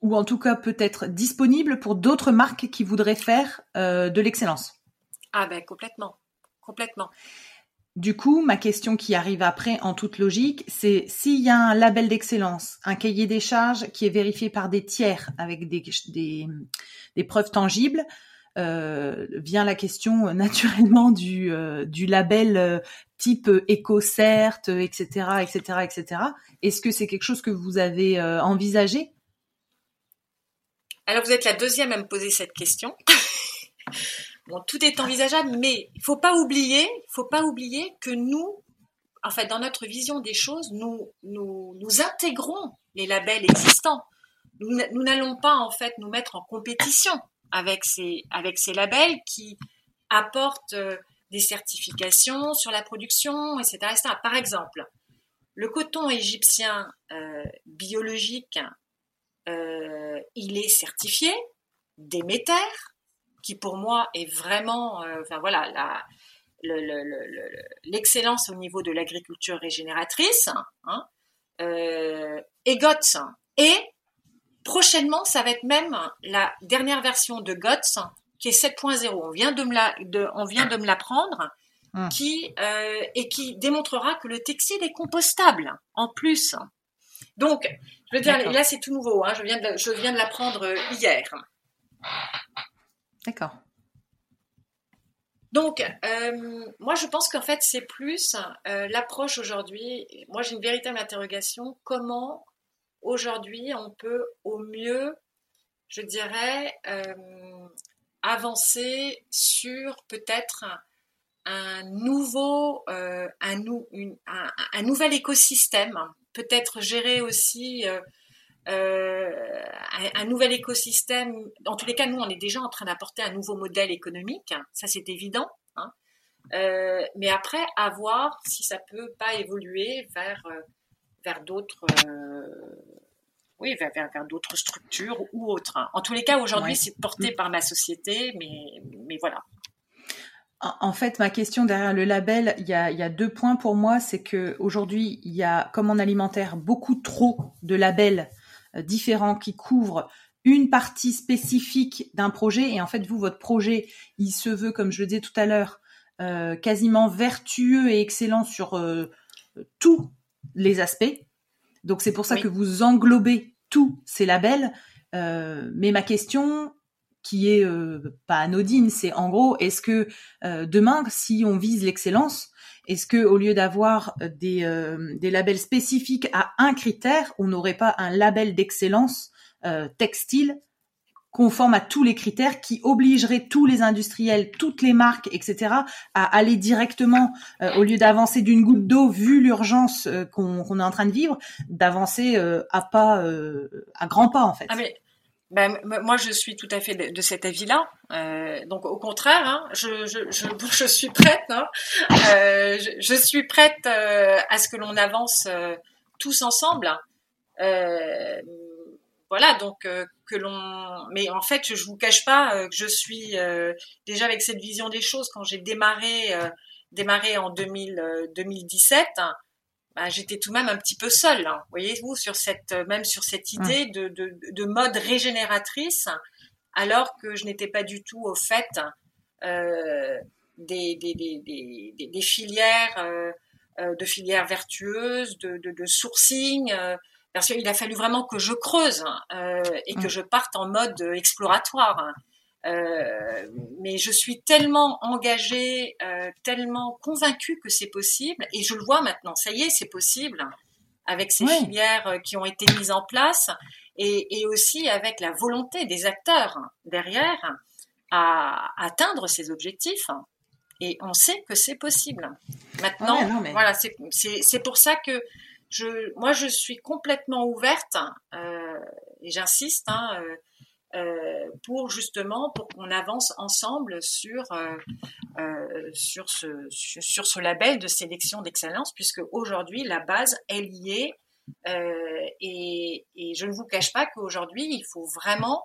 ou en tout cas peut-être disponible pour d'autres marques qui voudraient faire euh, de l'excellence. Ah ben complètement, complètement. Du coup, ma question qui arrive après, en toute logique, c'est s'il y a un label d'excellence, un cahier des charges qui est vérifié par des tiers avec des, preuves tangibles, euh, vient la question euh, *laughs* naturellement du, du label type EcoCert, etc., etc., etc. Est-ce que c'est quelque chose que vous avez envisagé? Alors vous êtes la deuxième à me poser cette question. *laughs* bon, tout est envisageable, mais il faut pas oublier, faut pas oublier que nous, en fait, dans notre vision des choses, nous, nous, nous intégrons les labels existants. Nous n'allons pas en fait nous mettre en compétition avec ces, avec ces labels qui apportent euh, des certifications sur la production, etc. Par exemple, le coton égyptien euh, biologique euh, il est certifié Déméter, qui pour moi est vraiment, euh, enfin voilà, l'excellence au niveau de l'agriculture régénératrice, hein, euh, et GOTS. Et prochainement, ça va être même la dernière version de GOTS, qui est 7.0. On vient de me la, on vient de me l'apprendre. Ah. Qui et qui démontrera que le textile est compostable en plus. Donc, je veux dire, là, c'est tout nouveau. Hein. Je viens de, je viens de l'apprendre euh, hier. D'accord. Donc, euh, moi, je pense qu'en fait, c'est plus euh, l'approche aujourd'hui. Moi, j'ai une véritable interrogation. Comment, aujourd'hui, on peut au mieux, je dirais, avancer sur peut-être un, nouveau, un, un, nouvel écosystème? Peut-être gérer aussi euh, euh, un, nouvel écosystème. En tous les cas, nous, on est déjà en train d'apporter un nouveau modèle économique, ça c'est évident. Hein. Euh, mais après, à voir si ça peut pas évoluer vers, vers d'autres oui, vers, vers, d'autres structures ou autres. En tous les cas, aujourd'hui, c'est porté par ma société, mais, mais voilà. En fait, ma question derrière le label, il y a, deux points pour moi. C'est que aujourd'hui, il y a, comme en alimentaire, beaucoup trop de labels euh, différents qui couvrent une partie spécifique d'un projet. Et en fait, vous, votre projet, il se veut, comme je le disais tout à l'heure, euh, quasiment vertueux et excellent sur euh, tous les aspects. Donc c'est pour ça que vous englobez tous ces labels. mais ma question, qui est euh, pas anodine, c'est en gros, est-ce que euh, demain, si on vise l'excellence, est-ce que au lieu d'avoir des, euh, des labels spécifiques à un critère, on n'aurait pas un label d'excellence textile conforme à tous les critères qui obligeraient tous les industriels, toutes les marques, etc., à aller directement, euh, au lieu d'avancer d'une goutte d'eau, vu l'urgence euh, qu'on est en train de vivre, d'avancer euh, à pas, à grands pas en fait? Ah ben, moi je suis tout à fait de, cet avis-là. donc au contraire, hein, je, je, je, *laughs* je, suis prête. Hein, je, je, suis prête à ce que l'on avance tous ensemble. Euh, voilà, donc euh, que l'on. Mais en fait, je, je vous cache pas euh, que je suis euh, déjà avec cette vision des choses quand j'ai démarré, démarré en 2000, 2017. Bah, j'étais tout de même un petit peu seule, hein, voyez-vous, sur cette même sur cette mmh. idée de, de, de mode régénératrice, alors que je n'étais pas du tout au fait euh, des, des, des, des, filières, euh, de filières vertueuses, de, de, de sourcing. Euh, parce qu'il a fallu vraiment que je creuse euh, et que mm. je parte en mode exploratoire. Euh, mais je suis tellement engagée, euh, tellement convaincue que c'est possible, et je le vois maintenant. Ça y est, c'est possible avec ces filières qui ont été mises en place, et, et, aussi avec la volonté des acteurs derrière à atteindre ces objectifs. Et on sait que c'est possible. Maintenant, voilà, c'est pour ça que je, moi, je suis complètement ouverte euh, et j'insiste hein, euh, euh, pour justement pour qu'on avance ensemble sur sur ce sur, ce label de sélection d'excellence, puisque aujourd'hui la base est liée et, et, je ne vous cache pas qu'aujourd'hui il faut vraiment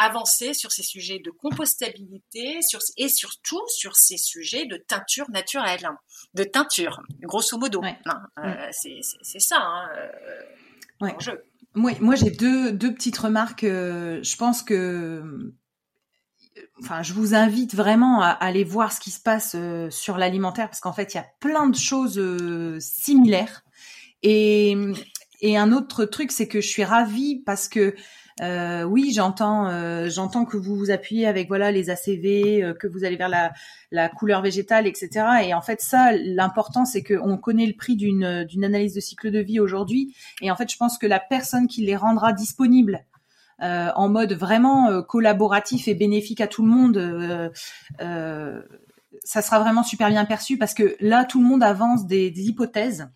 avancer sur ces sujets de compostabilité sur, et surtout sur ces sujets de teinture naturelle, de teinture, grosso modo. Hein, euh, c'est ça. Hein, euh, moi, moi j'ai deux, deux petites remarques. Euh, je pense que enfin, je vous invite vraiment à, aller voir ce qui se passe sur l'alimentaire parce qu'en fait, il y a plein de choses similaires. Et, et un autre truc, c'est que je suis ravie parce que euh, oui, j'entends, euh, j'entends que vous vous appuyez avec voilà les ACV, euh, que vous allez vers la, couleur végétale, etc. Et en fait, ça, l'important, c'est qu'on connaît le prix d'une analyse de cycle de vie aujourd'hui. Et en fait, je pense que la personne qui les rendra disponibles en mode vraiment collaboratif et bénéfique à tout le monde, ça sera vraiment super bien perçu parce que là, tout le monde avance des hypothèses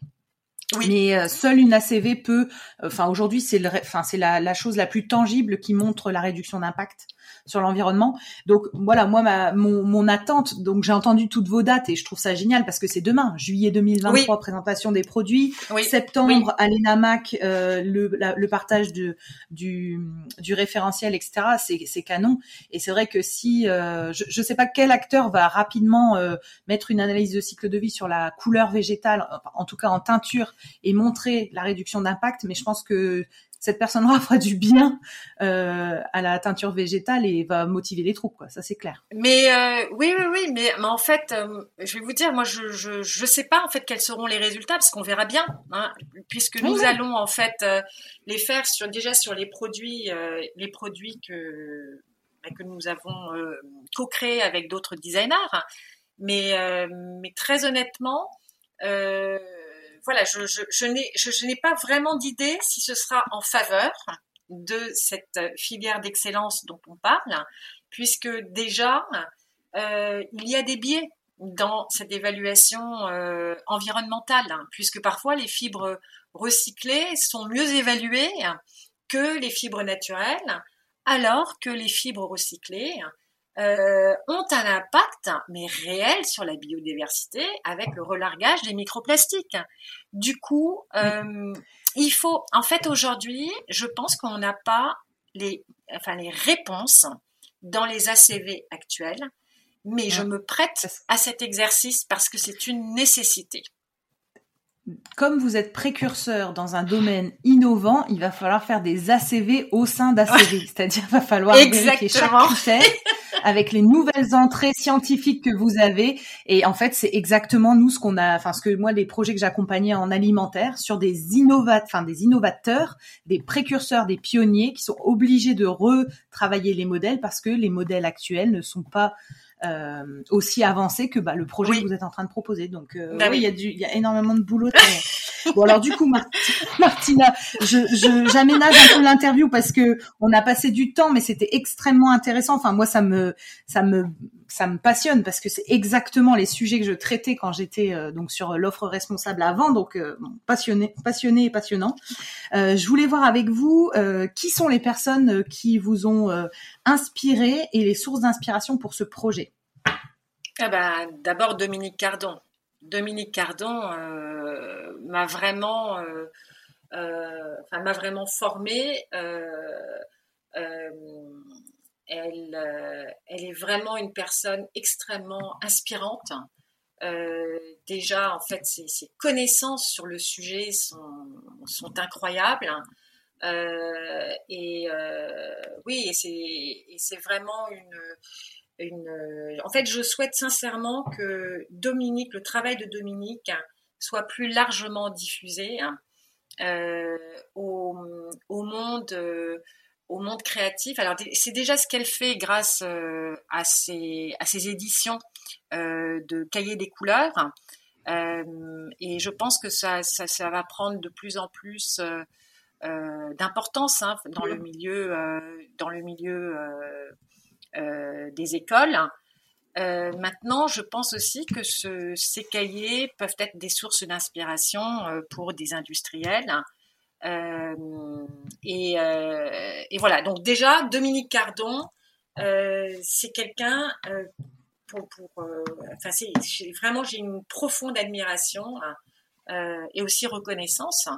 mais euh, seule une ACV peut, enfin aujourd'hui c'est le, enfin c'est la, la, chose la plus tangible qui montre la réduction d'impact sur l'environnement. Donc voilà, moi ma, mon, mon attente, donc j'ai entendu toutes vos dates et je trouve ça génial parce que c'est demain, juillet 2023, présentation des produits, septembre à l'ENAMAC, euh, le, le partage de, du, du référentiel, etc. C'est, c'est canon. Et c'est vrai que si, euh, je ne sais pas quel acteur va rapidement euh, mettre une analyse de cycle de vie sur la couleur végétale, en tout cas en teinture, et montrer la réduction d'impact, mais je pense que cette personne-là fera du bien euh, à la teinture végétale et va motiver les troupes, quoi. Ça, c'est clair. Mais euh, oui, oui, oui, mais, mais en fait, euh, je vais vous dire, moi, je, je, je sais pas en fait quels seront les résultats parce qu'on verra bien, hein, puisque nous allons en fait les faire sur déjà sur les produits, les produits que bah, que nous avons co-créés avec d'autres designers, mais mais très honnêtement. Euh, voilà, je, n'ai pas vraiment d'idée si ce sera en faveur de cette filière d'excellence dont on parle, puisque déjà euh, il y a des biais dans cette évaluation euh, environnementale, puisque parfois les fibres recyclées sont mieux évaluées que les fibres naturelles, alors que les fibres recyclées euh, ont un impact, mais réel, sur la biodiversité avec le relargage des microplastiques. Du coup, euh, il faut, en fait, aujourd'hui, je pense qu'on n'a pas les, enfin, les réponses dans les ACV actuels, mais je me prête à cet exercice parce que c'est une nécessité. Comme vous êtes précurseur dans un domaine innovant, il va falloir faire des ACV au sein d'ACV. *laughs* C'est-à-dire, va falloir vérifier chaque critère *laughs* avec les nouvelles entrées scientifiques que vous avez. Et en fait, c'est exactement nous ce qu'on a, enfin, ce que moi, les projets que j'accompagnais en alimentaire sur des innovateurs, enfin, des innovateurs, des précurseurs, des pionniers qui sont obligés de retravailler les modèles parce que les modèles actuels ne sont pas euh, aussi avancés que bah, le projet que vous êtes en train de proposer. Donc, euh, bah oui, il y a du, il y a énormément de boulot. Bon alors du coup, *laughs* Martina, je, j'aménage un peu l'interview parce que on a passé du temps, mais c'était extrêmement intéressant. Enfin moi, ça me, ça me, ça me passionne parce que c'est exactement les sujets que je traitais quand j'étais euh, donc sur l'offre responsable avant. Donc euh, passionné, passionné et passionnant. Euh, je voulais voir avec vous qui sont les personnes qui vous ont inspiré et les sources d'inspiration pour ce projet? Ah ben, d'abord Dominique Cardon. Dominique Cardon euh, m'a vraiment, euh, euh, m'a vraiment formée. Elle, elle, est vraiment une personne extrêmement inspirante. déjà, en fait, ses, ses, connaissances sur le sujet sont, sont incroyables. et oui, et c'est vraiment une, une. En fait, je souhaite sincèrement que Dominique, le travail de Dominique, soit plus largement diffusé hein, euh, au, monde. Euh, au monde créatif. Alors c'est déjà ce qu'elle fait grâce euh, à, ses, à ses éditions de Cahiers des couleurs. et je pense que ça, ça, va prendre de plus en plus d'importance hein, dans le milieu, dans le milieu euh, des écoles. Euh, maintenant, je pense aussi que ces cahiers peuvent être des sources d'inspiration euh, pour des industriels. Et, voilà, donc déjà, Dominique Cardon, c'est quelqu'un pour, enfin, vraiment, j'ai une profonde admiration et aussi reconnaissance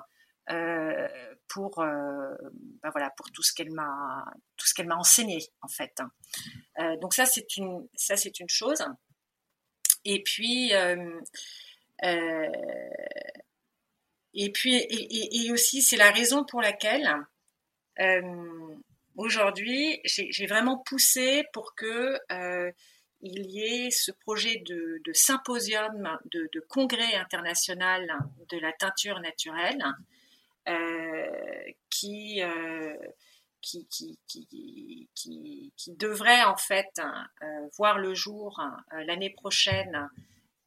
pour euh, bah voilà pour tout ce qu'elle m'a tout ce qu'elle m'a enseigné en fait. Euh, donc ça c'est une ça c'est une chose. Et puis euh, et puis et, aussi c'est la raison pour laquelle aujourd'hui j'ai vraiment poussé pour que il y ait ce projet de, symposium, de, de, congrès international de la teinture naturelle, qui, euh, qui, qui, qui, qui, devrait en fait euh, voir le jour l'année prochaine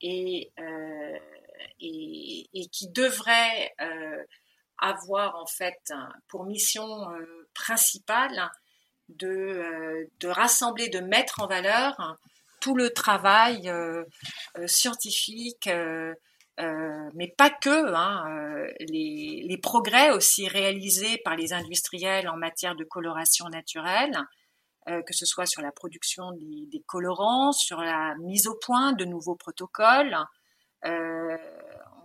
et, et, qui devrait avoir en fait pour mission principale de, de, rassembler, de mettre en valeur tout le travail scientifique, euh, mais pas que, hein, euh, les, progrès aussi réalisés par les industriels en matière de coloration naturelle, euh, que ce soit sur la production des, colorants, sur la mise au point de nouveaux protocoles. on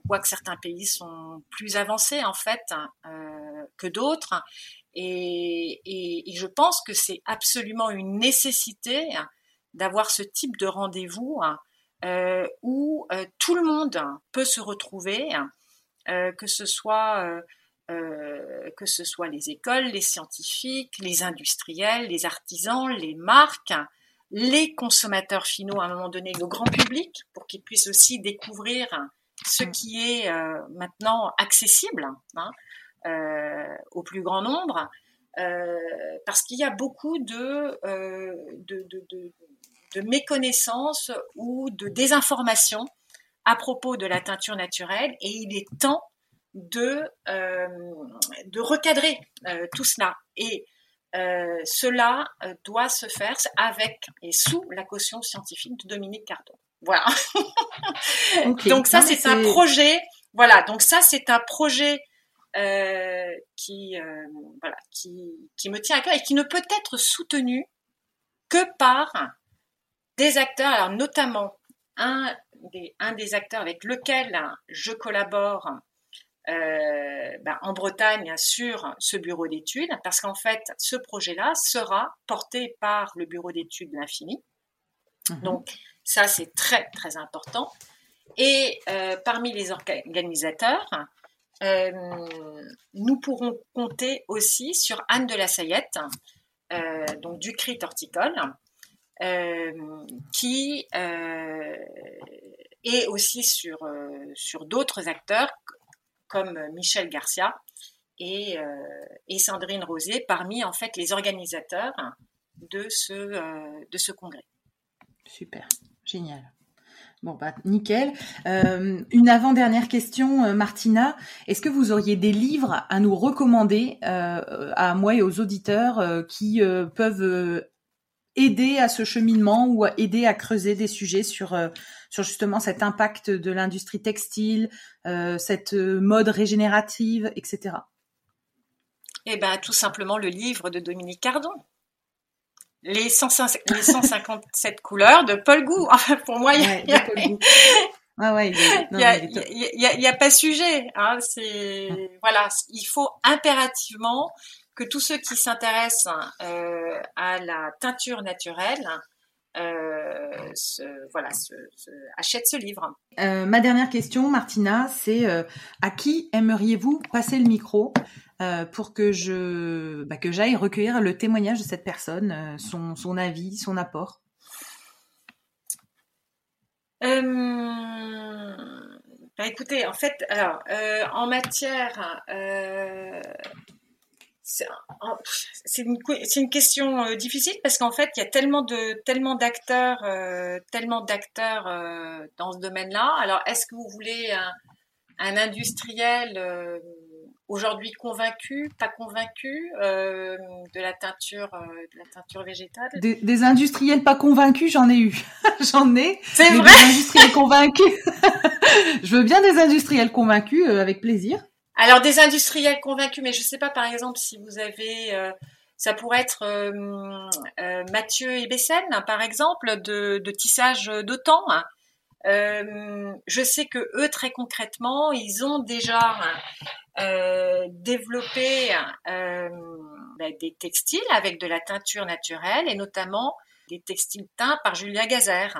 voit que certains pays sont plus avancés en fait hein, que d'autres, et, et, je pense que c'est absolument une nécessité d'avoir ce type de rendez-vous. Euh, où euh, tout le monde peut se retrouver, euh, que ce soit que ce soit les écoles, les scientifiques, les industriels, les artisans, les marques, les consommateurs finaux à un moment donné, le grand public, pour qu'ils puissent aussi découvrir ce mm. qui est maintenant accessible hein, au plus grand nombre, parce qu'il y a beaucoup de, de, de, de méconnaissance ou de désinformation à propos de la teinture naturelle et il est temps de, euh, de recadrer euh, tout cela. Et euh, cela doit se faire avec et sous la caution scientifique de Dominique Cardon. Voilà. *laughs* donc ça, c'est un projet. Voilà. Donc ça, c'est un projet qui, voilà, qui, qui me tient à cœur et qui ne peut être soutenu que par des acteurs, alors notamment un des, un des acteurs avec lequel je collabore euh, ben, en Bretagne sur ce bureau d'études, parce qu'en fait, ce projet-là sera porté par le bureau d'études de l'infini. Mhm. Donc, ça, c'est très, très important. Et euh, parmi les organisateurs, euh, nous pourrons compter aussi sur Anne de la Sayette, donc du CRIT horticole, qui euh, est aussi sur, euh, sur d'autres acteurs comme Michel Garcia et, et, Sandrine Rosé parmi en fait les organisateurs de ce, de ce congrès. Super, génial. Bon, bah, nickel. Euh, une avant-dernière question, euh, Martina. Est-ce que vous auriez des livres à nous recommander, euh, à moi et aux auditeurs, qui peuvent aider à ce cheminement ou aider à creuser des sujets sur, sur justement cet impact de l'industrie textile, cette mode régénérative, etc. Eh ben, tout simplement le livre de Dominique Cardon les, 157 *laughs* couleurs de Paul Gou. *laughs* Enfin, pour moi, il y a, il y a, pas sujet. Hein, c'est voilà, il faut impérativement que tous ceux qui s'intéressent euh, à la teinture naturelle euh, voilà, achètent ce livre. Euh, ma dernière question, Martina, c'est à qui aimeriez-vous passer le micro pour que je bah, que j'aille recueillir le témoignage de cette personne, son, son avis, son apport? Bah, écoutez, en fait, alors en matière, c'est une, une, question difficile parce qu'en fait, il y a tellement de tellement d'acteurs, tellement d'acteurs dans ce domaine-là. Alors, est-ce que vous voulez un, un industriel aujourd'hui convaincu, pas convaincu euh, de la teinture, euh, de la teinture végétale? Des, industriels pas convaincus, j'en ai eu, *laughs* j'en ai. C'est vrai? Des industriels convaincus. *laughs* je veux bien des industriels convaincus, euh, avec plaisir. Alors des industriels convaincus, mais je sais pas par exemple si vous avez, ça pourrait être Mathieu et Bessène, par exemple, de, tissage d'autant. Euh, je sais que eux très concrètement, ils ont déjà euh, développé euh, ben, des textiles avec de la teinture naturelle et notamment des textiles teints par Julia Gazer.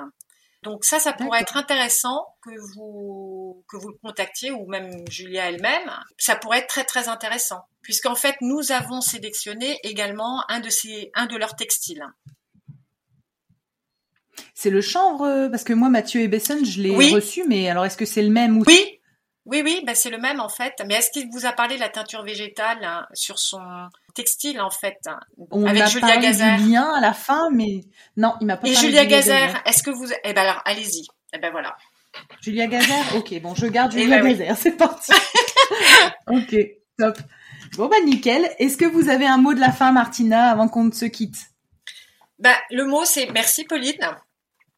Donc ça, ça pourrait être intéressant que vous que vous le contactiez ou même Julia elle-même. Ça pourrait être très très intéressant puisqu'en fait nous avons sélectionné également un de ces un de leurs textiles. C'est le chanvre, euh, parce que moi, Mathieu Ebessen, je l'ai reçu, mais alors est-ce que c'est le même ou Oui, oui, oui, ben c'est le même en fait. Mais est-ce qu'il vous a parlé de la teinture végétale hein, sur son textile en fait On avec a Julia Gazer. lien à la fin, mais non, il m'a pas. Et parlé Julia, Gazer, est-ce que vous Eh ben alors, allez-y. Eh ben voilà. Julia Gazer, ok, bon, je garde eh Julia ben Gazer, *laughs* c'est parti. ok, top. Bon bah nickel. Est-ce que vous avez un mot de la fin, Martina, avant qu'on ne se quitte? Ben le mot c'est merci Pauline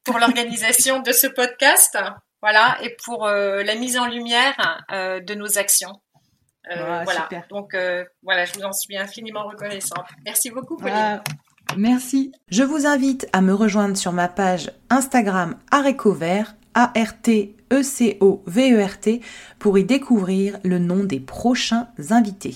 pour l'organisation de ce podcast, voilà, et pour euh, la mise en lumière euh, de nos actions. Euh, voilà. Donc voilà, je vous en suis infiniment reconnaissante. Merci beaucoup, Pauline. merci. Je vous invite à me rejoindre sur ma page Instagram Arécovert, A-R-T-E-C-O-V-E-R-T, pour y découvrir le nom des prochains invités.